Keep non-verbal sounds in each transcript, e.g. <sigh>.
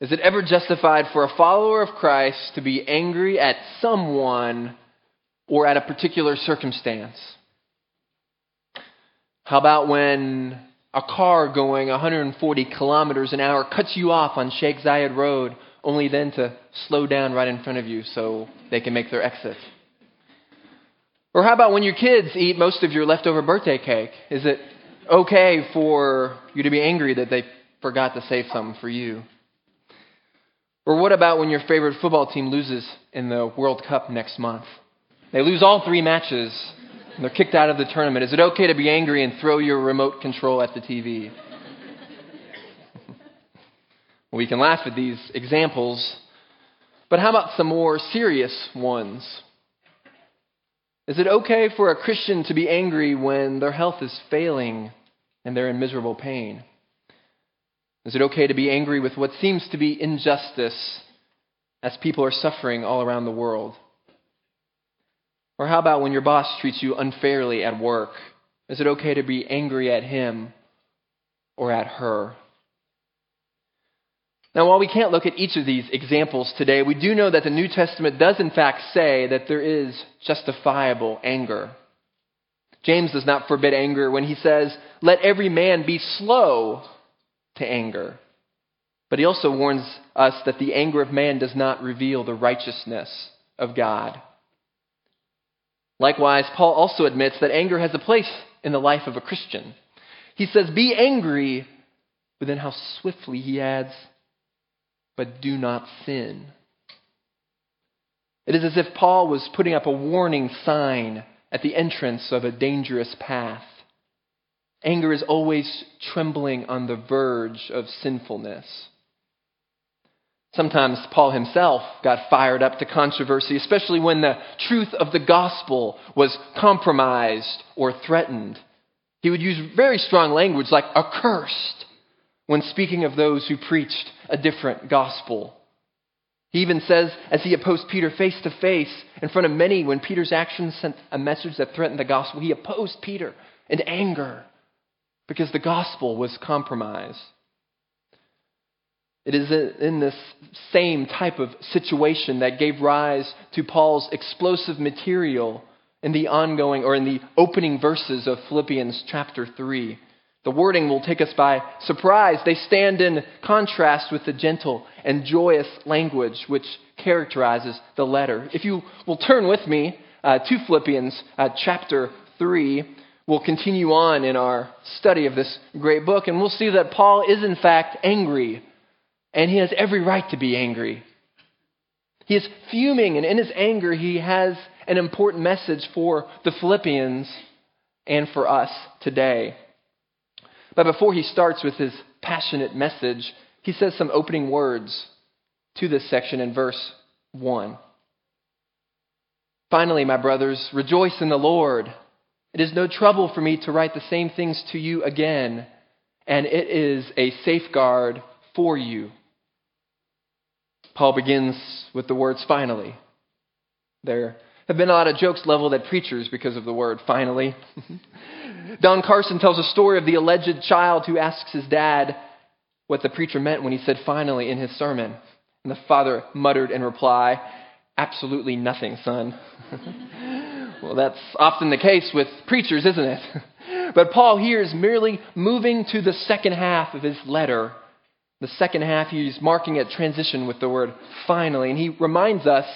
Is it ever justified for a follower of Christ to be angry at someone or at a particular circumstance? How about when a car going 140 kilometers an hour cuts you off on Sheikh Zayed Road, only then to slow down right in front of you so they can make their exit? Or how about when your kids eat most of your leftover birthday cake? Is it okay for you to be angry that they forgot to save some for you? Or what about when your favorite football team loses in the World Cup next month? They lose all three matches and they're kicked out of the tournament. Is it okay to be angry and throw your remote control at the TV? <laughs> we can laugh at these examples, but how about some more serious ones? Is it okay for a Christian to be angry when their health is failing and they're in miserable pain? Is it okay to be angry with what seems to be injustice as people are suffering all around the world? Or how about when your boss treats you unfairly at work? Is it okay to be angry at him or at her? Now, while we can't look at each of these examples today, we do know that the New Testament does, in fact, say that there is justifiable anger. James does not forbid anger when he says, Let every man be slow to anger. But he also warns us that the anger of man does not reveal the righteousness of God. Likewise, Paul also admits that anger has a place in the life of a Christian. He says, Be angry, but then how swiftly he adds, but do not sin. It is as if Paul was putting up a warning sign at the entrance of a dangerous path. Anger is always trembling on the verge of sinfulness. Sometimes Paul himself got fired up to controversy, especially when the truth of the gospel was compromised or threatened. He would use very strong language like accursed when speaking of those who preached a different gospel. He even says, as he opposed Peter face to face in front of many, when Peter's actions sent a message that threatened the gospel, he opposed Peter in anger because the gospel was compromised. It is in this same type of situation that gave rise to Paul's explosive material in the ongoing or in the opening verses of Philippians chapter 3. The wording will take us by surprise. They stand in contrast with the gentle and joyous language which characterizes the letter. If you will turn with me uh, to Philippians uh, chapter 3, we'll continue on in our study of this great book, and we'll see that Paul is, in fact, angry, and he has every right to be angry. He is fuming, and in his anger, he has an important message for the Philippians and for us today. But before he starts with his passionate message, he says some opening words to this section in verse 1. Finally, my brothers, rejoice in the Lord. It is no trouble for me to write the same things to you again, and it is a safeguard for you. Paul begins with the words finally. There have been a lot of jokes leveled at preachers because of the word finally. <laughs> Don Carson tells a story of the alleged child who asks his dad what the preacher meant when he said finally in his sermon. And the father muttered in reply, Absolutely nothing, son. <laughs> well, that's often the case with preachers, isn't it? <laughs> but Paul here is merely moving to the second half of his letter. The second half, he's marking a transition with the word finally. And he reminds us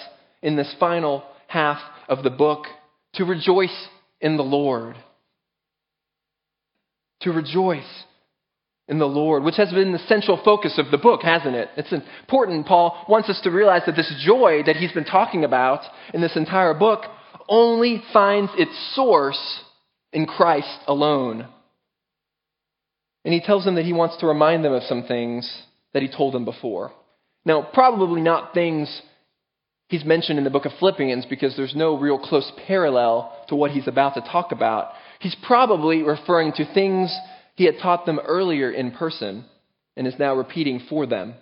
in this final half of the book to rejoice in the Lord to rejoice in the Lord, which has been the central focus of the book, hasn't it? It's important. Paul wants us to realize that this joy that he's been talking about in this entire book only finds its source in Christ alone. And he tells them that he wants to remind them of some things that he told them before. Now, probably not things he's mentioned in the book of Philippians because there's no real close parallel to what he's about to talk about. He's probably referring to things he had taught them earlier in person and is now repeating for them.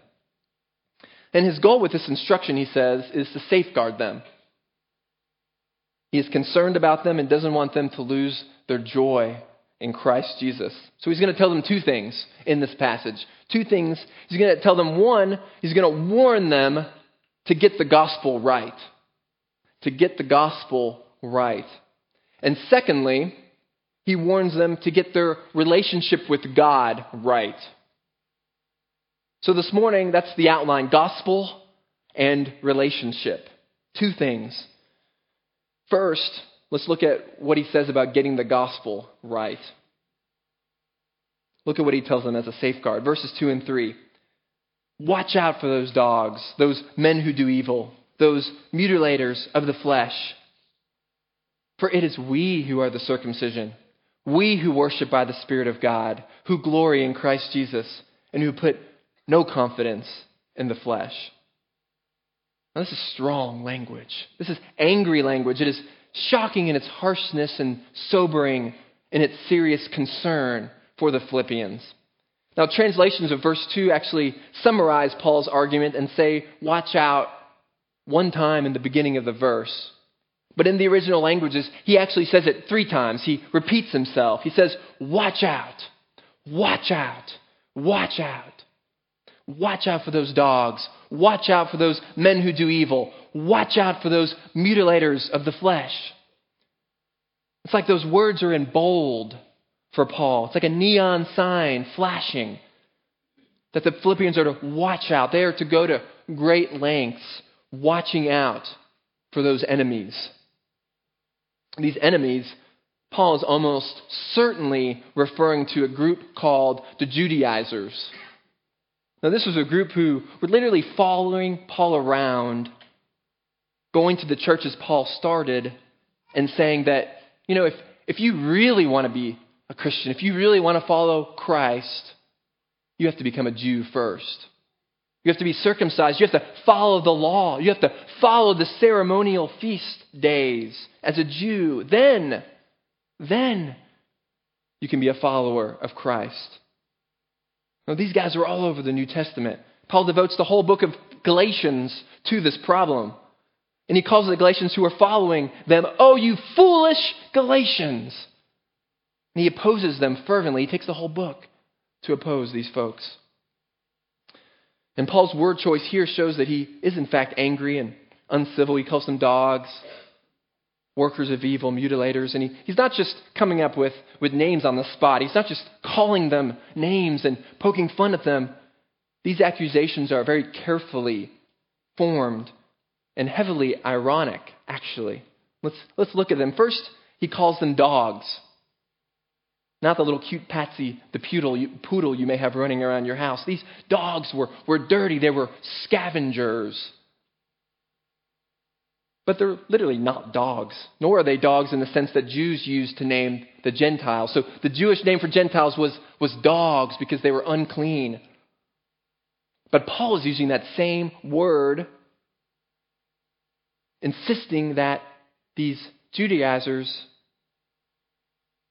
And his goal with this instruction, he says, is to safeguard them. He is concerned about them and doesn't want them to lose their joy in Christ Jesus. So he's going to tell them two things in this passage. Two things. He's going to tell them one, he's going to warn them to get the gospel right. To get the gospel right. And secondly, he warns them to get their relationship with God right. So this morning, that's the outline gospel and relationship. Two things. First, let's look at what he says about getting the gospel right. Look at what he tells them as a safeguard. Verses 2 and 3. Watch out for those dogs, those men who do evil, those mutilators of the flesh. For it is we who are the circumcision, we who worship by the Spirit of God, who glory in Christ Jesus, and who put no confidence in the flesh. Now, this is strong language. This is angry language. It is shocking in its harshness and sobering in its serious concern for the Philippians. Now, translations of verse 2 actually summarize Paul's argument and say, watch out one time in the beginning of the verse. But in the original languages, he actually says it three times. He repeats himself. He says, watch out, watch out, watch out. Watch out for those dogs. Watch out for those men who do evil. Watch out for those mutilators of the flesh. It's like those words are in bold for Paul. It's like a neon sign flashing that the Philippians are to watch out. They are to go to great lengths watching out for those enemies. These enemies, Paul is almost certainly referring to a group called the Judaizers. Now, this was a group who were literally following Paul around, going to the churches Paul started, and saying that, you know, if, if you really want to be a Christian, if you really want to follow Christ, you have to become a Jew first. You have to be circumcised. You have to follow the law. You have to follow the ceremonial feast days as a Jew. Then, then you can be a follower of Christ. Now, these guys are all over the New Testament. Paul devotes the whole book of Galatians to this problem. And he calls the Galatians who are following them, Oh, you foolish Galatians! And he opposes them fervently. He takes the whole book to oppose these folks. And Paul's word choice here shows that he is, in fact, angry and uncivil. He calls them dogs, workers of evil, mutilators. And he, he's not just coming up with, with names on the spot, he's not just calling them names and poking fun at them. These accusations are very carefully formed and heavily ironic, actually. Let's, let's look at them. First, he calls them dogs. Not the little cute patsy, the poodle you, poodle you may have running around your house. These dogs were, were dirty, they were scavengers. But they're literally not dogs, nor are they dogs in the sense that Jews used to name the Gentiles. So the Jewish name for Gentiles was, was dogs because they were unclean. But Paul is using that same word, insisting that these Judaizers,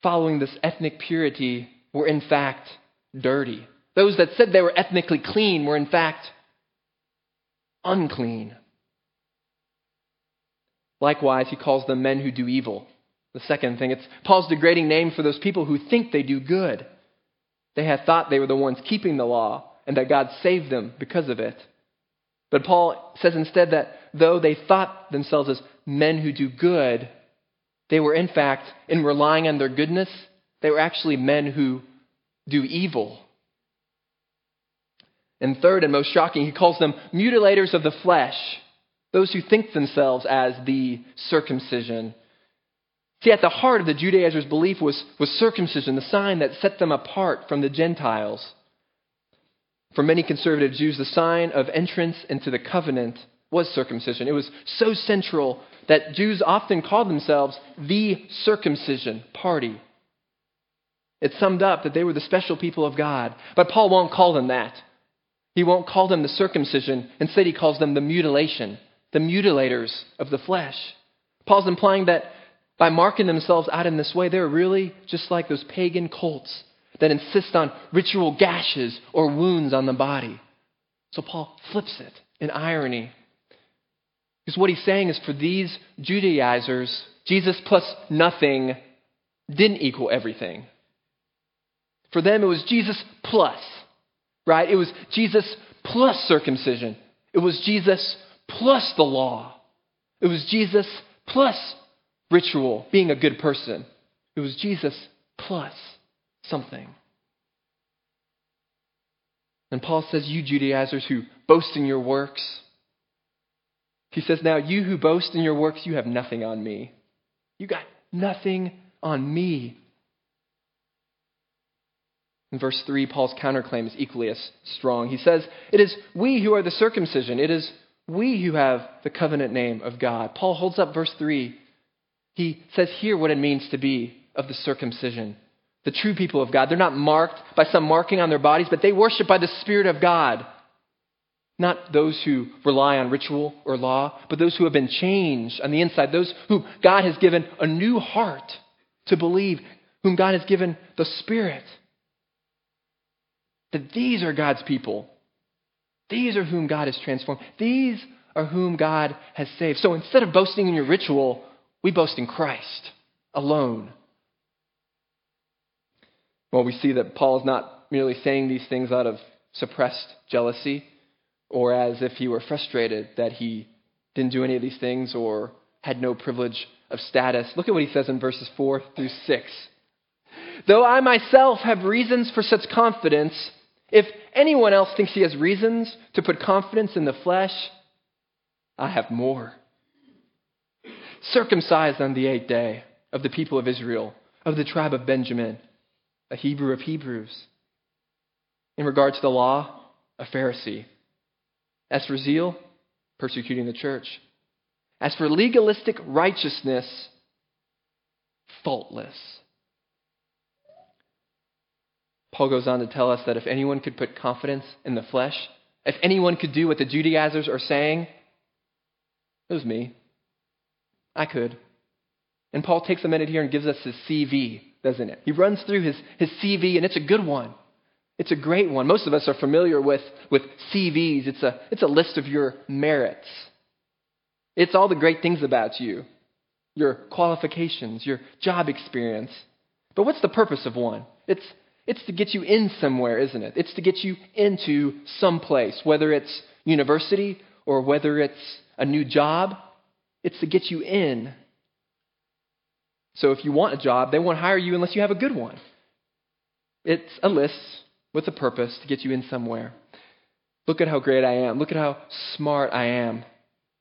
following this ethnic purity, were in fact dirty. Those that said they were ethnically clean were in fact unclean. Likewise, he calls them men who do evil. The second thing, it's Paul's degrading name for those people who think they do good. They had thought they were the ones keeping the law and that God saved them because of it. But Paul says instead that though they thought themselves as men who do good, they were in fact, in relying on their goodness, they were actually men who do evil. And third and most shocking, he calls them mutilators of the flesh those who think themselves as the circumcision. See, at the heart of the Judaizers' belief was, was circumcision, the sign that set them apart from the Gentiles. For many conservative Jews, the sign of entrance into the covenant was circumcision. It was so central that Jews often called themselves the circumcision party. It summed up that they were the special people of God. But Paul won't call them that. He won't call them the circumcision. Instead, he calls them the mutilation the mutilators of the flesh. Paul's implying that by marking themselves out in this way, they're really just like those pagan cults that insist on ritual gashes or wounds on the body. So Paul flips it in irony. Because what he's saying is for these Judaizers, Jesus plus nothing didn't equal everything. For them, it was Jesus plus, right? It was Jesus plus circumcision. It was Jesus plus the law. It was Jesus plus ritual, being a good person. It was Jesus plus something. And Paul says, You Judaizers who boast in your works, he says, Now you who boast in your works, you have nothing on me. You got nothing on me. In verse 3, Paul's counterclaim is equally as strong. He says, It is we who are the circumcision. It is we who have the covenant name of God. Paul holds up verse 3. He says here what it means to be of the circumcision. The true people of God. They're not marked by some marking on their bodies, but they worship by the Spirit of God. Not those who rely on ritual or law, but those who have been changed on the inside, those who God has given a new heart to believe, whom God has given the Spirit that these are God's people. These are whom God has transformed. These are whom God has saved. So instead of boasting in your ritual, we boast in Christ alone. Well, we see that Paul is not merely saying these things out of suppressed jealousy or as if he were frustrated that he didn't do any of these things or had no privilege of status. Look at what he says in verses 4 through 6. Though I myself have reasons for such confidence, if anyone else thinks he has reasons to put confidence in the flesh, I have more. Circumcised on the eighth day of the people of Israel, of the tribe of Benjamin, a Hebrew of Hebrews. In regard to the law, a Pharisee. As for zeal, persecuting the church. As for legalistic righteousness, faultless. Paul goes on to tell us that if anyone could put confidence in the flesh, if anyone could do what the Judaizers are saying, it was me. I could. And Paul takes a minute here and gives us his CV, doesn't it? He runs through his, his CV, and it's a good one. It's a great one. Most of us are familiar with, with CVs. It's a, it's a list of your merits. It's all the great things about you, your qualifications, your job experience. But what's the purpose of one? It's it's to get you in somewhere, isn't it? It's to get you into some place, whether it's university or whether it's a new job. It's to get you in. So if you want a job, they won't hire you unless you have a good one. It's a list with a purpose to get you in somewhere. Look at how great I am. Look at how smart I am.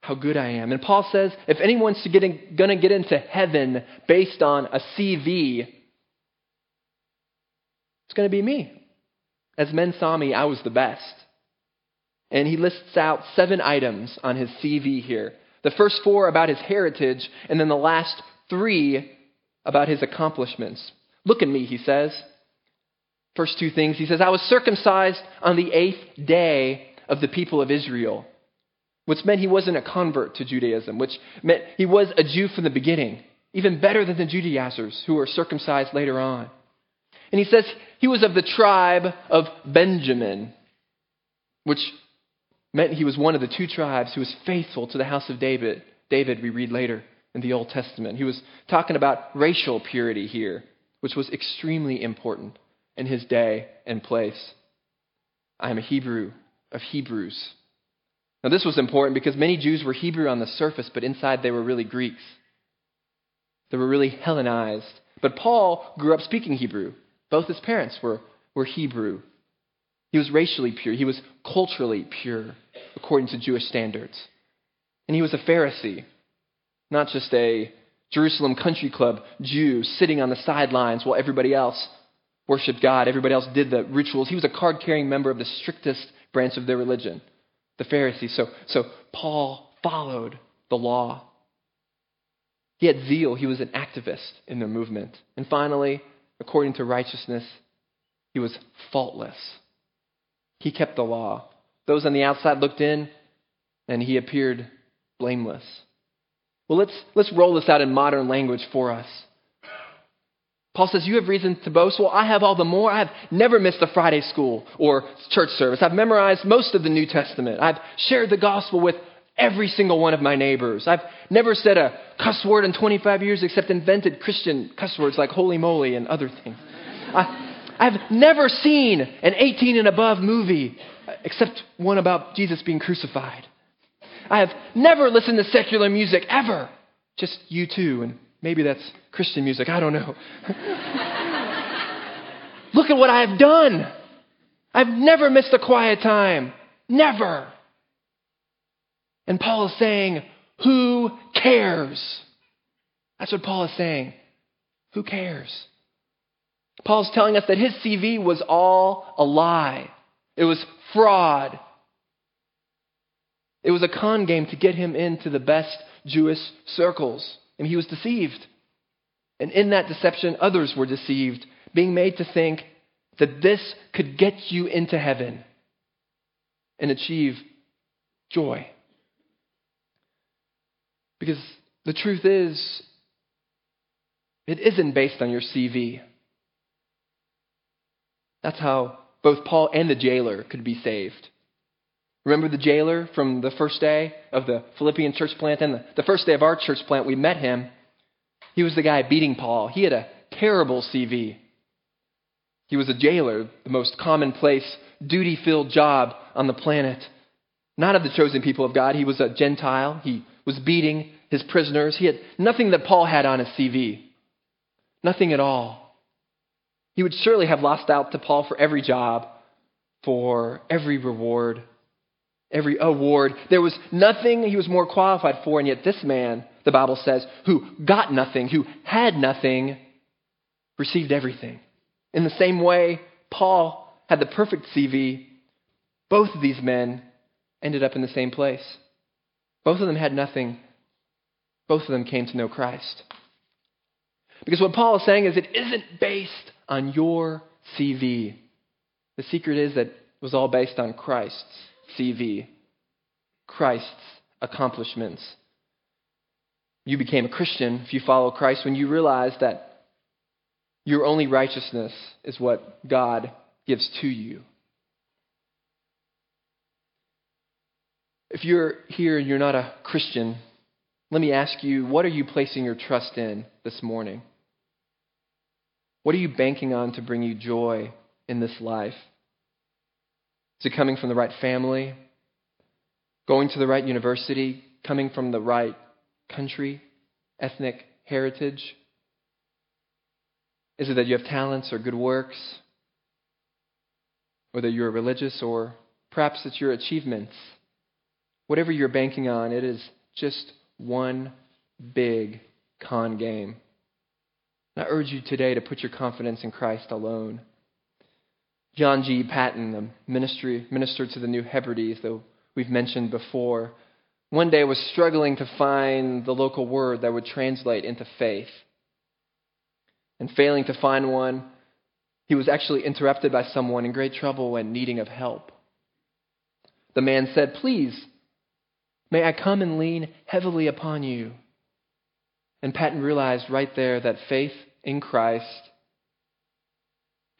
How good I am. And Paul says if anyone's going to get into heaven based on a CV, it's going to be me. As men saw me, I was the best. And he lists out seven items on his CV here. The first four about his heritage, and then the last three about his accomplishments. Look at me, he says. First two things, he says, I was circumcised on the eighth day of the people of Israel, which meant he wasn't a convert to Judaism, which meant he was a Jew from the beginning, even better than the Judaizers who were circumcised later on. And he says he was of the tribe of Benjamin, which meant he was one of the two tribes who was faithful to the house of David. David, we read later in the Old Testament. He was talking about racial purity here, which was extremely important in his day and place. I am a Hebrew of Hebrews. Now, this was important because many Jews were Hebrew on the surface, but inside they were really Greeks. They were really Hellenized. But Paul grew up speaking Hebrew. Both his parents were, were Hebrew. He was racially pure. He was culturally pure, according to Jewish standards. And he was a Pharisee, not just a Jerusalem country club Jew sitting on the sidelines while everybody else worshiped God. Everybody else did the rituals. He was a card carrying member of the strictest branch of their religion, the Pharisees. So, so Paul followed the law. He had zeal. He was an activist in their movement. And finally, according to righteousness, he was faultless. He kept the law. Those on the outside looked in, and he appeared blameless. Well, let's, let's roll this out in modern language for us. Paul says, You have reason to boast. Well, I have all the more. I have never missed a Friday school or church service. I've memorized most of the New Testament. I've shared the gospel with every single one of my neighbors. I've never said a cuss word in 25 years except invented Christian cuss words like holy moly and other things. I, I've never seen an 18 and above movie except one about Jesus being crucified. I have never listened to secular music ever. Just U2 and maybe that's Christian music. I don't know. <laughs> Look at what I have done. I've never missed a quiet time. Never. And Paul is saying, Who cares? That's what Paul is saying. Who cares? Paul's telling us that his CV was all a lie. It was fraud. It was a con game to get him into the best Jewish circles. And he was deceived. And in that deception, others were deceived, being made to think that this could get you into heaven and achieve joy. Because the truth is, it isn't based on your CV. That's how both Paul and the jailer could be saved. Remember the jailer from the first day of the Philippian church plant? And the, the first day of our church plant, we met him. He was the guy beating Paul. He had a terrible CV. He was a jailer, the most commonplace, duty filled job on the planet. Not of the chosen people of God. He was a Gentile. He was beating his prisoners. He had nothing that Paul had on his CV. Nothing at all. He would surely have lost out to Paul for every job, for every reward, every award. There was nothing he was more qualified for, and yet this man, the Bible says, who got nothing, who had nothing, received everything. In the same way, Paul had the perfect CV. Both of these men ended up in the same place. Both of them had nothing. Both of them came to know Christ. Because what Paul is saying is it isn't based on your CV. The secret is that it was all based on Christ's CV, Christ's accomplishments. You became a Christian if you follow Christ when you realize that your only righteousness is what God gives to you. If you're here and you're not a Christian, let me ask you what are you placing your trust in this morning? What are you banking on to bring you joy in this life? Is it coming from the right family? Going to the right university? Coming from the right country? Ethnic heritage? Is it that you have talents or good works? Or that you're religious? Or perhaps it's your achievements? Whatever you're banking on, it is just one big con game. I urge you today to put your confidence in Christ alone. John G. Paton, the ministry, minister to the New Hebrides, though we've mentioned before, one day was struggling to find the local word that would translate into faith. And failing to find one, he was actually interrupted by someone in great trouble and needing of help. The man said, Please, may I come and lean heavily upon you? And Paton realized right there that faith in Christ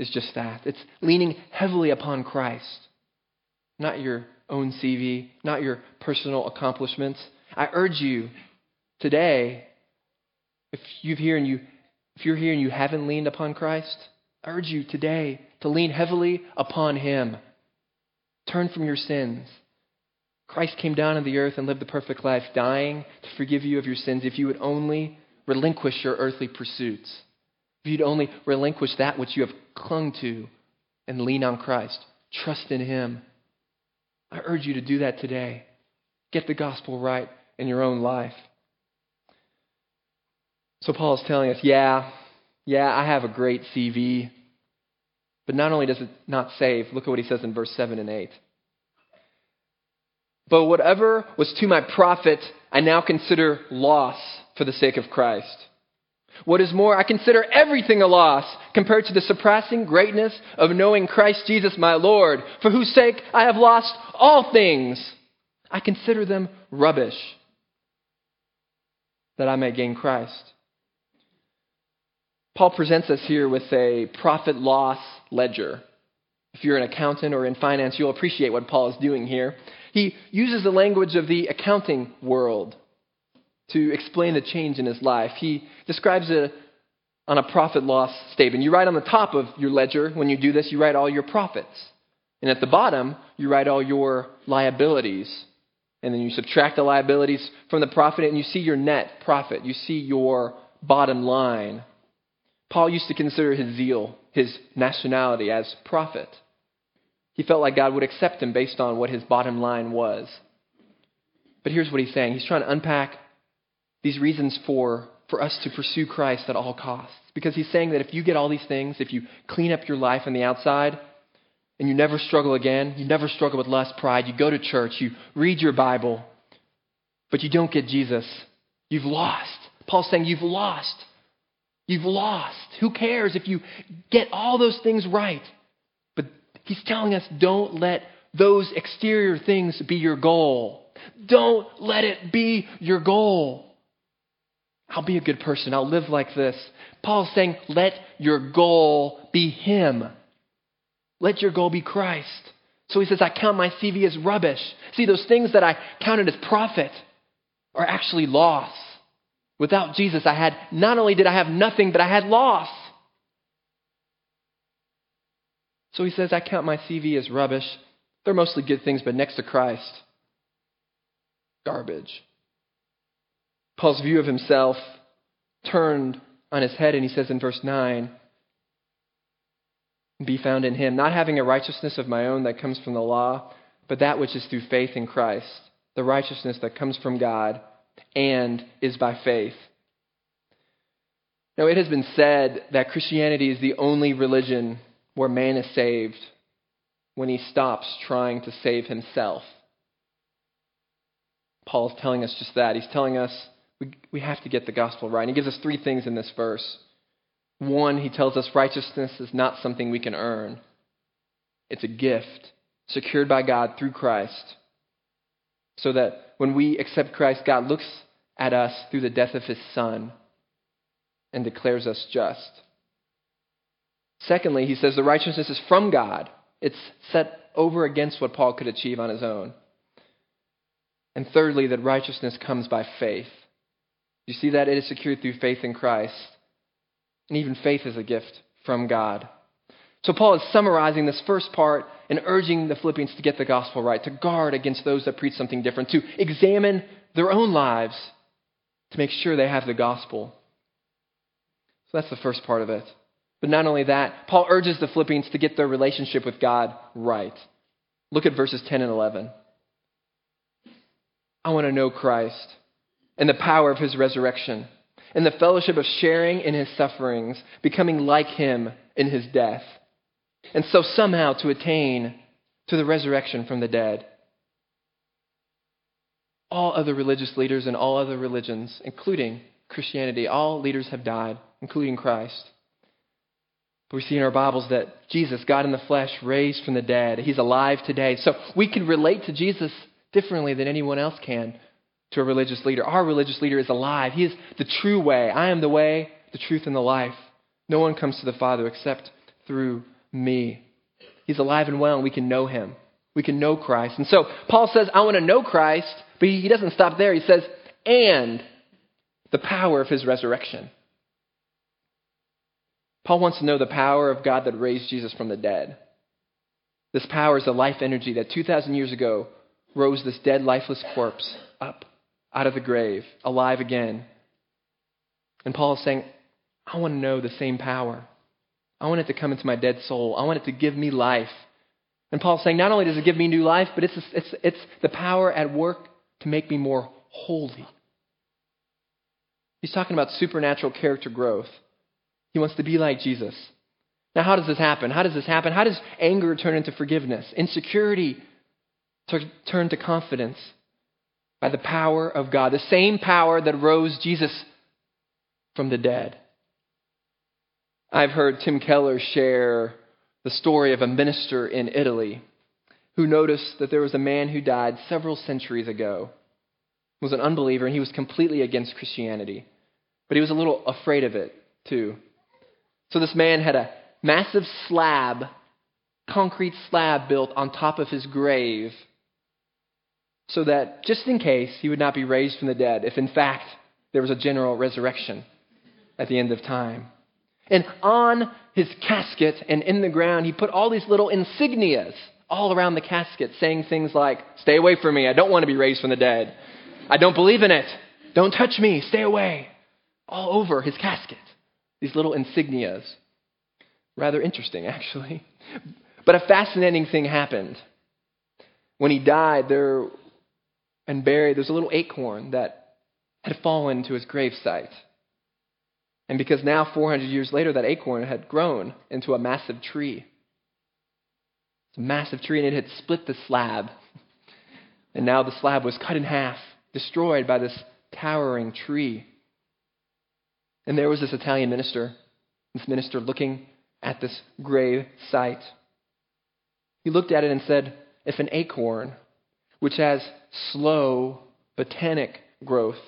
is just that it's leaning heavily upon Christ, not your own CV, not your personal accomplishments. I urge you today, if you've here and you if you're here and you haven't leaned upon Christ, I urge you today to lean heavily upon Him. Turn from your sins. Christ came down on the earth and lived the perfect life, dying to forgive you of your sins if you would only relinquish your earthly pursuits. If you'd only relinquish that which you have clung to and lean on Christ, trust in Him. I urge you to do that today. Get the gospel right in your own life. So Paul is telling us, yeah, yeah, I have a great CV. But not only does it not save, look at what he says in verse 7 and 8. But whatever was to my profit, I now consider loss for the sake of Christ. What is more, I consider everything a loss compared to the surpassing greatness of knowing Christ Jesus my Lord, for whose sake I have lost all things. I consider them rubbish, that I may gain Christ. Paul presents us here with a profit loss ledger. If you're an accountant or in finance, you'll appreciate what Paul is doing here. He uses the language of the accounting world to explain the change in his life. He describes it on a profit loss statement. You write on the top of your ledger, when you do this, you write all your profits. And at the bottom, you write all your liabilities. And then you subtract the liabilities from the profit and you see your net profit. You see your bottom line. Paul used to consider his zeal, his nationality, as profit. He felt like God would accept him based on what his bottom line was. But here's what he's saying he's trying to unpack these reasons for, for us to pursue Christ at all costs. Because he's saying that if you get all these things, if you clean up your life on the outside, and you never struggle again, you never struggle with lust, pride, you go to church, you read your Bible, but you don't get Jesus, you've lost. Paul's saying you've lost. You've lost. Who cares if you get all those things right? But he's telling us don't let those exterior things be your goal. Don't let it be your goal. I'll be a good person. I'll live like this. Paul's saying, let your goal be Him. Let your goal be Christ. So he says, I count my CV as rubbish. See, those things that I counted as profit are actually loss. Without Jesus, I had, not only did I have nothing, but I had loss. So he says, I count my CV as rubbish. They're mostly good things, but next to Christ, garbage. Paul's view of himself turned on his head, and he says in verse 9, Be found in him, not having a righteousness of my own that comes from the law, but that which is through faith in Christ, the righteousness that comes from God and is by faith. Now, it has been said that Christianity is the only religion where man is saved when he stops trying to save himself. Paul is telling us just that. He's telling us we, we have to get the gospel right. And he gives us three things in this verse. One, he tells us righteousness is not something we can earn, it's a gift secured by God through Christ. So that when we accept Christ, God looks at us through the death of his Son and declares us just. Secondly, he says the righteousness is from God. It's set over against what Paul could achieve on his own. And thirdly, that righteousness comes by faith. You see that? It is secured through faith in Christ. And even faith is a gift from God. So Paul is summarizing this first part and urging the Philippians to get the gospel right, to guard against those that preach something different, to examine their own lives to make sure they have the gospel. So that's the first part of it. But not only that, Paul urges the Philippians to get their relationship with God right. Look at verses 10 and 11. I want to know Christ and the power of his resurrection and the fellowship of sharing in his sufferings, becoming like him in his death, and so somehow to attain to the resurrection from the dead. All other religious leaders and all other religions, including Christianity, all leaders have died, including Christ. But we see in our Bibles that Jesus, God in the flesh, raised from the dead. He's alive today. So we can relate to Jesus differently than anyone else can to a religious leader. Our religious leader is alive. He is the true way. I am the way, the truth, and the life. No one comes to the Father except through me. He's alive and well, and we can know him. We can know Christ. And so Paul says, I want to know Christ, but he doesn't stop there. He says, and the power of his resurrection. Paul wants to know the power of God that raised Jesus from the dead. This power is the life energy that 2,000 years ago rose this dead, lifeless corpse up out of the grave, alive again. And Paul is saying, I want to know the same power. I want it to come into my dead soul. I want it to give me life. And Paul's saying, not only does it give me new life, but it's, it's, it's the power at work to make me more holy. He's talking about supernatural character growth. He wants to be like Jesus. Now, how does this happen? How does this happen? How does anger turn into forgiveness? Insecurity turn to confidence? By the power of God, the same power that rose Jesus from the dead. I've heard Tim Keller share the story of a minister in Italy who noticed that there was a man who died several centuries ago. Was an unbeliever and he was completely against Christianity. But he was a little afraid of it, too. So this man had a massive slab, concrete slab built on top of his grave so that just in case he would not be raised from the dead, if in fact there was a general resurrection at the end of time. And on his casket and in the ground, he put all these little insignias all around the casket, saying things like, Stay away from me. I don't want to be raised from the dead. I don't believe in it. Don't touch me. Stay away. All over his casket. These little insignias. Rather interesting, actually. But a fascinating thing happened. When he died there and buried, there's a little acorn that had fallen to his gravesite. And because now, 400 years later, that acorn had grown into a massive tree. It's a massive tree, and it had split the slab. <laughs> And now the slab was cut in half, destroyed by this towering tree. And there was this Italian minister, this minister looking at this grave site. He looked at it and said, If an acorn, which has slow botanic growth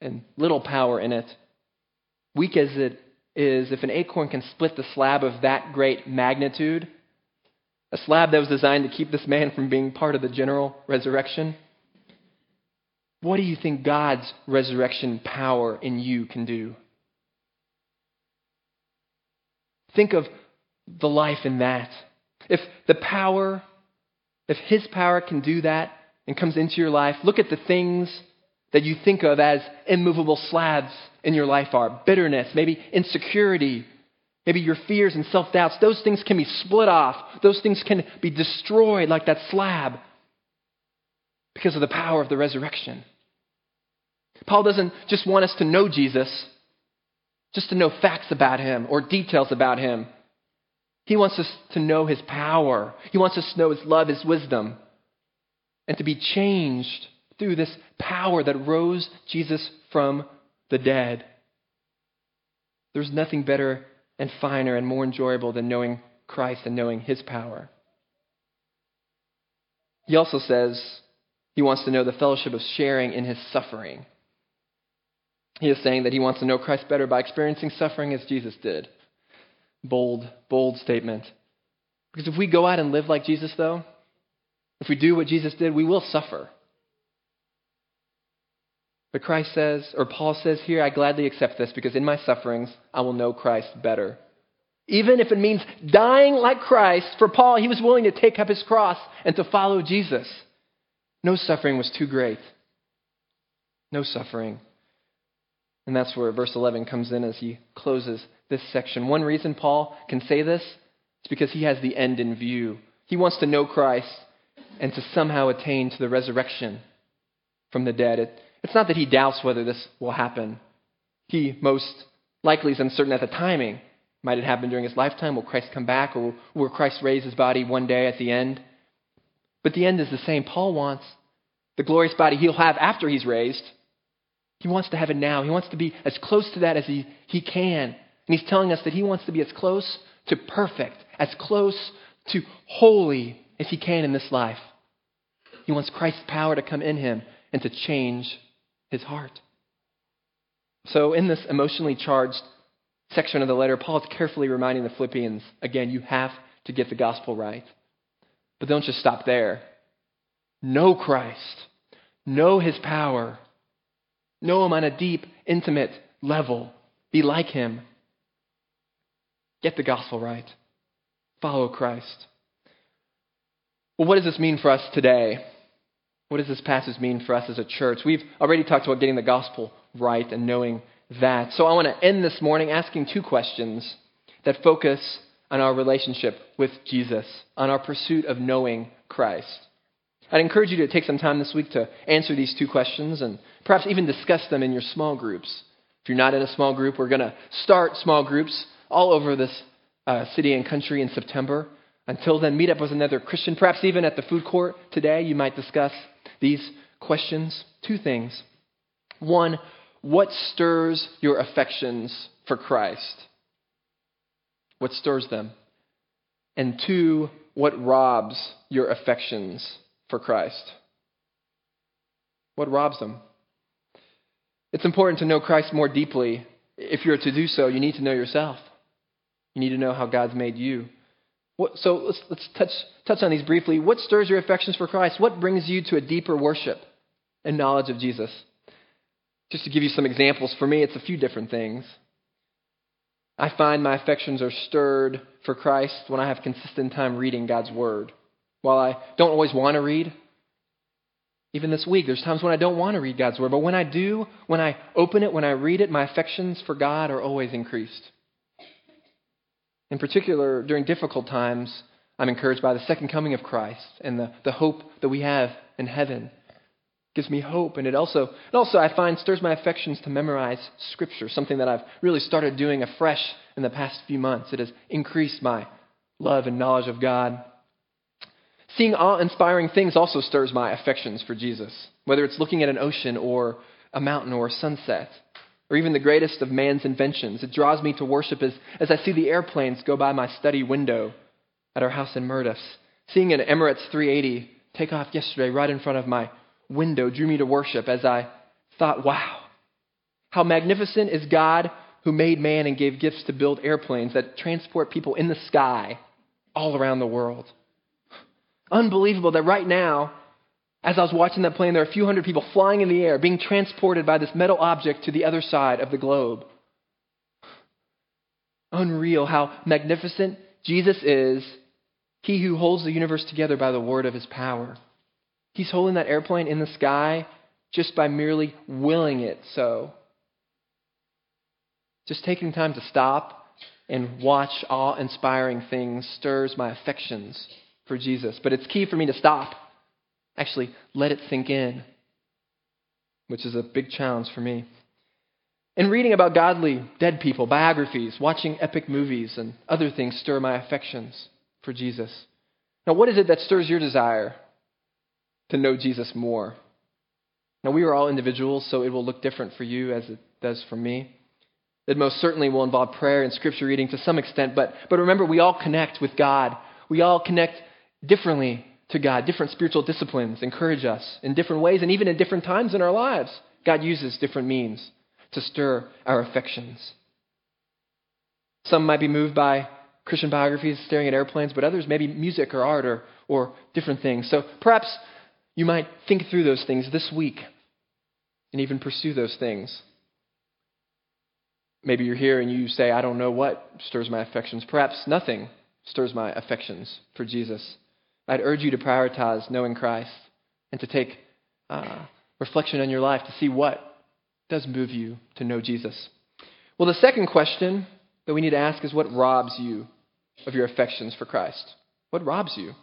and little power in it, weak as it is, if an acorn can split the slab of that great magnitude, a slab that was designed to keep this man from being part of the general resurrection, what do you think God's resurrection power in you can do? Think of the life in that. If the power, if His power can do that and comes into your life, look at the things that you think of as immovable slabs in your life are bitterness, maybe insecurity, maybe your fears and self doubts. Those things can be split off, those things can be destroyed like that slab because of the power of the resurrection. Paul doesn't just want us to know Jesus, just to know facts about him or details about him. He wants us to know his power. He wants us to know his love, his wisdom, and to be changed through this power that rose Jesus from the dead. There's nothing better and finer and more enjoyable than knowing Christ and knowing his power. He also says he wants to know the fellowship of sharing in his suffering. He is saying that he wants to know Christ better by experiencing suffering as Jesus did. Bold, bold statement. Because if we go out and live like Jesus, though, if we do what Jesus did, we will suffer. But Christ says, or Paul says here, I gladly accept this because in my sufferings I will know Christ better. Even if it means dying like Christ, for Paul, he was willing to take up his cross and to follow Jesus. No suffering was too great. No suffering. And that's where verse 11 comes in as he closes this section. One reason Paul can say this is because he has the end in view. He wants to know Christ and to somehow attain to the resurrection from the dead. It, it's not that he doubts whether this will happen. He most likely is uncertain at the timing. Might it happen during his lifetime? Will Christ come back? Or will Christ raise his body one day at the end? But the end is the same. Paul wants the glorious body he'll have after he's raised. He wants to have it now. He wants to be as close to that as he, he can. And he's telling us that he wants to be as close to perfect, as close to holy as he can in this life. He wants Christ's power to come in him and to change his heart. So, in this emotionally charged section of the letter, Paul is carefully reminding the Philippians again, you have to get the gospel right. But don't just stop there. Know Christ, know his power, know him on a deep, intimate level, be like him. Get the gospel right, follow Christ. Well, what does this mean for us today? What does this passage mean for us as a church? We've already talked about getting the gospel right and knowing that. So I want to end this morning asking two questions that focus on our relationship with Jesus, on our pursuit of knowing Christ. I'd encourage you to take some time this week to answer these two questions and perhaps even discuss them in your small groups. If you're not in a small group, we're going to start small groups all over this uh, city and country in September. Until then, meet up with another Christian, perhaps even at the food court today. You might discuss these questions? Two things. One, what stirs your affections for Christ? What stirs them? And two, what robs your affections for Christ? What robs them? It's important to know Christ more deeply. If you're to do so, you need to know yourself. You need to know how God's made you. What, so let's, let's touch, touch on these briefly. What stirs your affections for Christ? What brings you to a deeper worship and knowledge of Jesus? Just to give you some examples, for me, it's a few different things. I find my affections are stirred for Christ when I have consistent time reading God's Word. While I don't always want to read, even this week, there's times when I don't want to read God's Word, but when I do, when I open it, when I read it, my affections for God are always increased. In particular, during difficult times, I'm encouraged by the second coming of Christ and the, the hope that we have in heaven. It gives me hope, and it also, it also, I find, stirs my affections to memorize Scripture, something that I've really started doing afresh in the past few months. It has increased my love and knowledge of God. Seeing awe inspiring things also stirs my affections for Jesus, whether it's looking at an ocean or a mountain or a sunset, or even the greatest of man's inventions. It draws me to worship as, as I see the airplanes go by my study window at our house in Mirdif. Seeing an Emirates 380 take off yesterday right in front of my window drew me to worship as I thought, wow, how magnificent is God who made man and gave gifts to build airplanes that transport people in the sky all around the world. Unbelievable that right now, as I was watching that plane, there are a few hundred people flying in the air, being transported by this metal object to the other side of the globe. Unreal how magnificent Jesus is he who holds the universe together by the word of his power. He's holding that airplane in the sky just by merely willing it so. Just taking time to stop and watch awe inspiring things stirs my affections for Jesus. But it's key for me to stop. Actually, let it sink in, which is a big challenge for me. In reading about godly dead people, biographies, watching epic movies, and other things stir my affections for Jesus. Now, what is it that stirs your desire to know Jesus more? Now, we are all individuals, so it will look different for you as it does for me. It most certainly will involve prayer and scripture reading to some extent, but, but remember, we all connect with God. We all connect differently to God. Different spiritual disciplines encourage us in different ways, and even in different times in our lives. God uses different means to stir our affections. Some might be moved by Christian biographies, staring at airplanes, but others maybe music or art or, or different things. So perhaps you might think through those things this week and even pursue those things. Maybe you're here and you say, I don't know what stirs my affections. Perhaps nothing stirs my affections for Jesus. I'd urge you to prioritize knowing Christ and to take uh, reflection on your life to see what does move you to know Jesus. Well, the second question that we need to ask is what robs you of your affections for Christ? What robs you?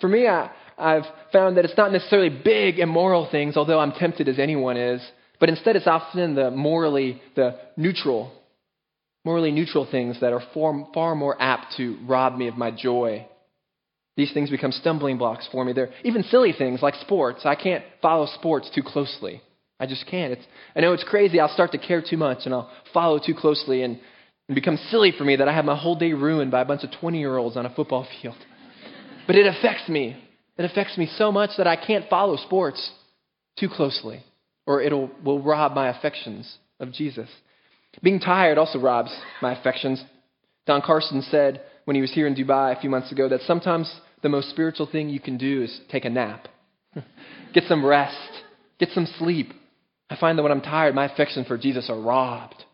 For me, I, I've found that it's not necessarily big immoral things, although I'm tempted as anyone is, but instead it's often the morally, the neutral, morally neutral things that are far, far more apt to rob me of my joy. These things become stumbling blocks for me. They're even silly things like sports. I can't follow sports too closely. I just can't. It's, I know it's crazy. I'll start to care too much and I'll follow too closely and it becomes silly for me that I have my whole day ruined by a bunch of 20 year olds on a football <laughs> field. But it affects me. It affects me so much that I can't follow sports too closely, or it will rob my affections of Jesus. Being tired also robs my affections. Don Carson said when he was here in Dubai a few months ago that sometimes the most spiritual thing you can do is take a nap, <laughs> get some rest, get some sleep. I find that when I'm tired, my affections for Jesus are robbed.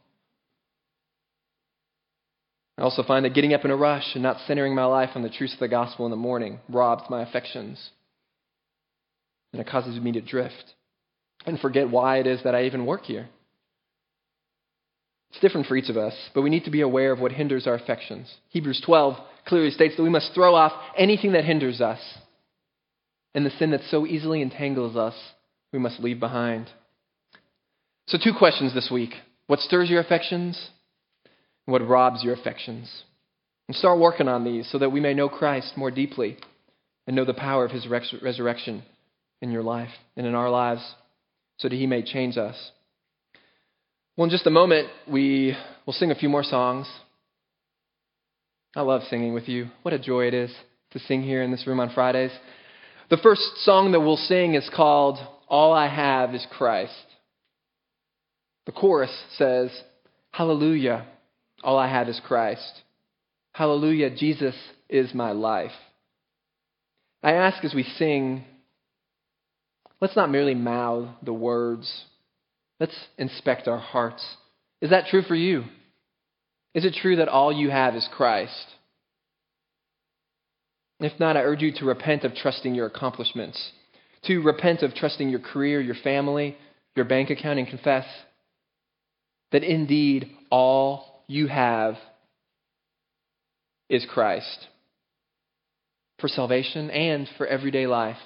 I also find that getting up in a rush and not centering my life on the truths of the gospel in the morning robs my affections. And it causes me to drift and forget why it is that I even work here. It's different for each of us, but we need to be aware of what hinders our affections. Hebrews 12 clearly states that we must throw off anything that hinders us, and the sin that so easily entangles us, we must leave behind. So, two questions this week What stirs your affections? and what robs your affections. And start working on these so that we may know Christ more deeply and know the power of his resurrection in your life and in our lives so that he may change us. Well, in just a moment, we will sing a few more songs. I love singing with you. What a joy it is to sing here in this room on Fridays. The first song that we'll sing is called All I Have is Christ. The chorus says, Hallelujah. All I have is Christ. Hallelujah, Jesus is my life. I ask as we sing, let's not merely mouth the words, let's inspect our hearts. Is that true for you? Is it true that all you have is Christ? If not, I urge you to repent of trusting your accomplishments, to repent of trusting your career, your family, your bank account, and confess that indeed all you have is Christ for salvation and for everyday life.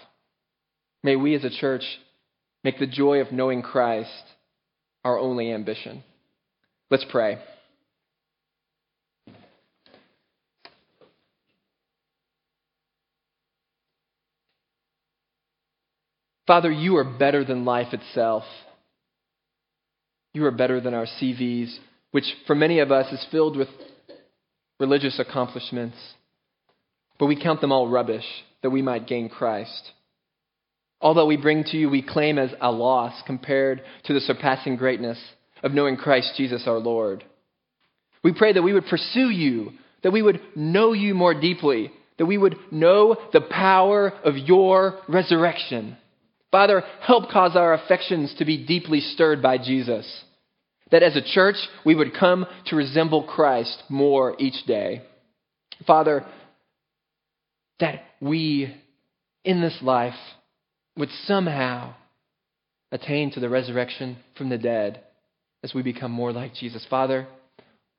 May we as a church make the joy of knowing Christ our only ambition. Let's pray. Father, you are better than life itself. You are better than our CVs, which for many of us is filled with religious accomplishments. But we count them all rubbish that we might gain Christ. All that we bring to you, we claim as a loss compared to the surpassing greatness of knowing Christ Jesus our Lord. We pray that we would pursue you, that we would know you more deeply, that we would know the power of your resurrection. Father, help cause our affections to be deeply stirred by Jesus. That as a church, we would come to resemble Christ more each day. Father, that we in this life would somehow attain to the resurrection from the dead as we become more like Jesus. Father,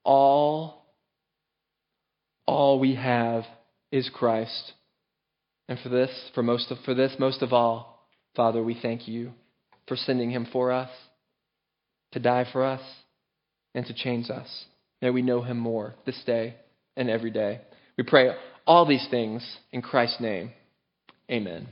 all, all we have is Christ. And for this, for most of, for this, most of all, Father, we thank you for sending him for us, to die for us, and to change us. May we know him more this day and every day. We pray all these things in Christ's name. Amen.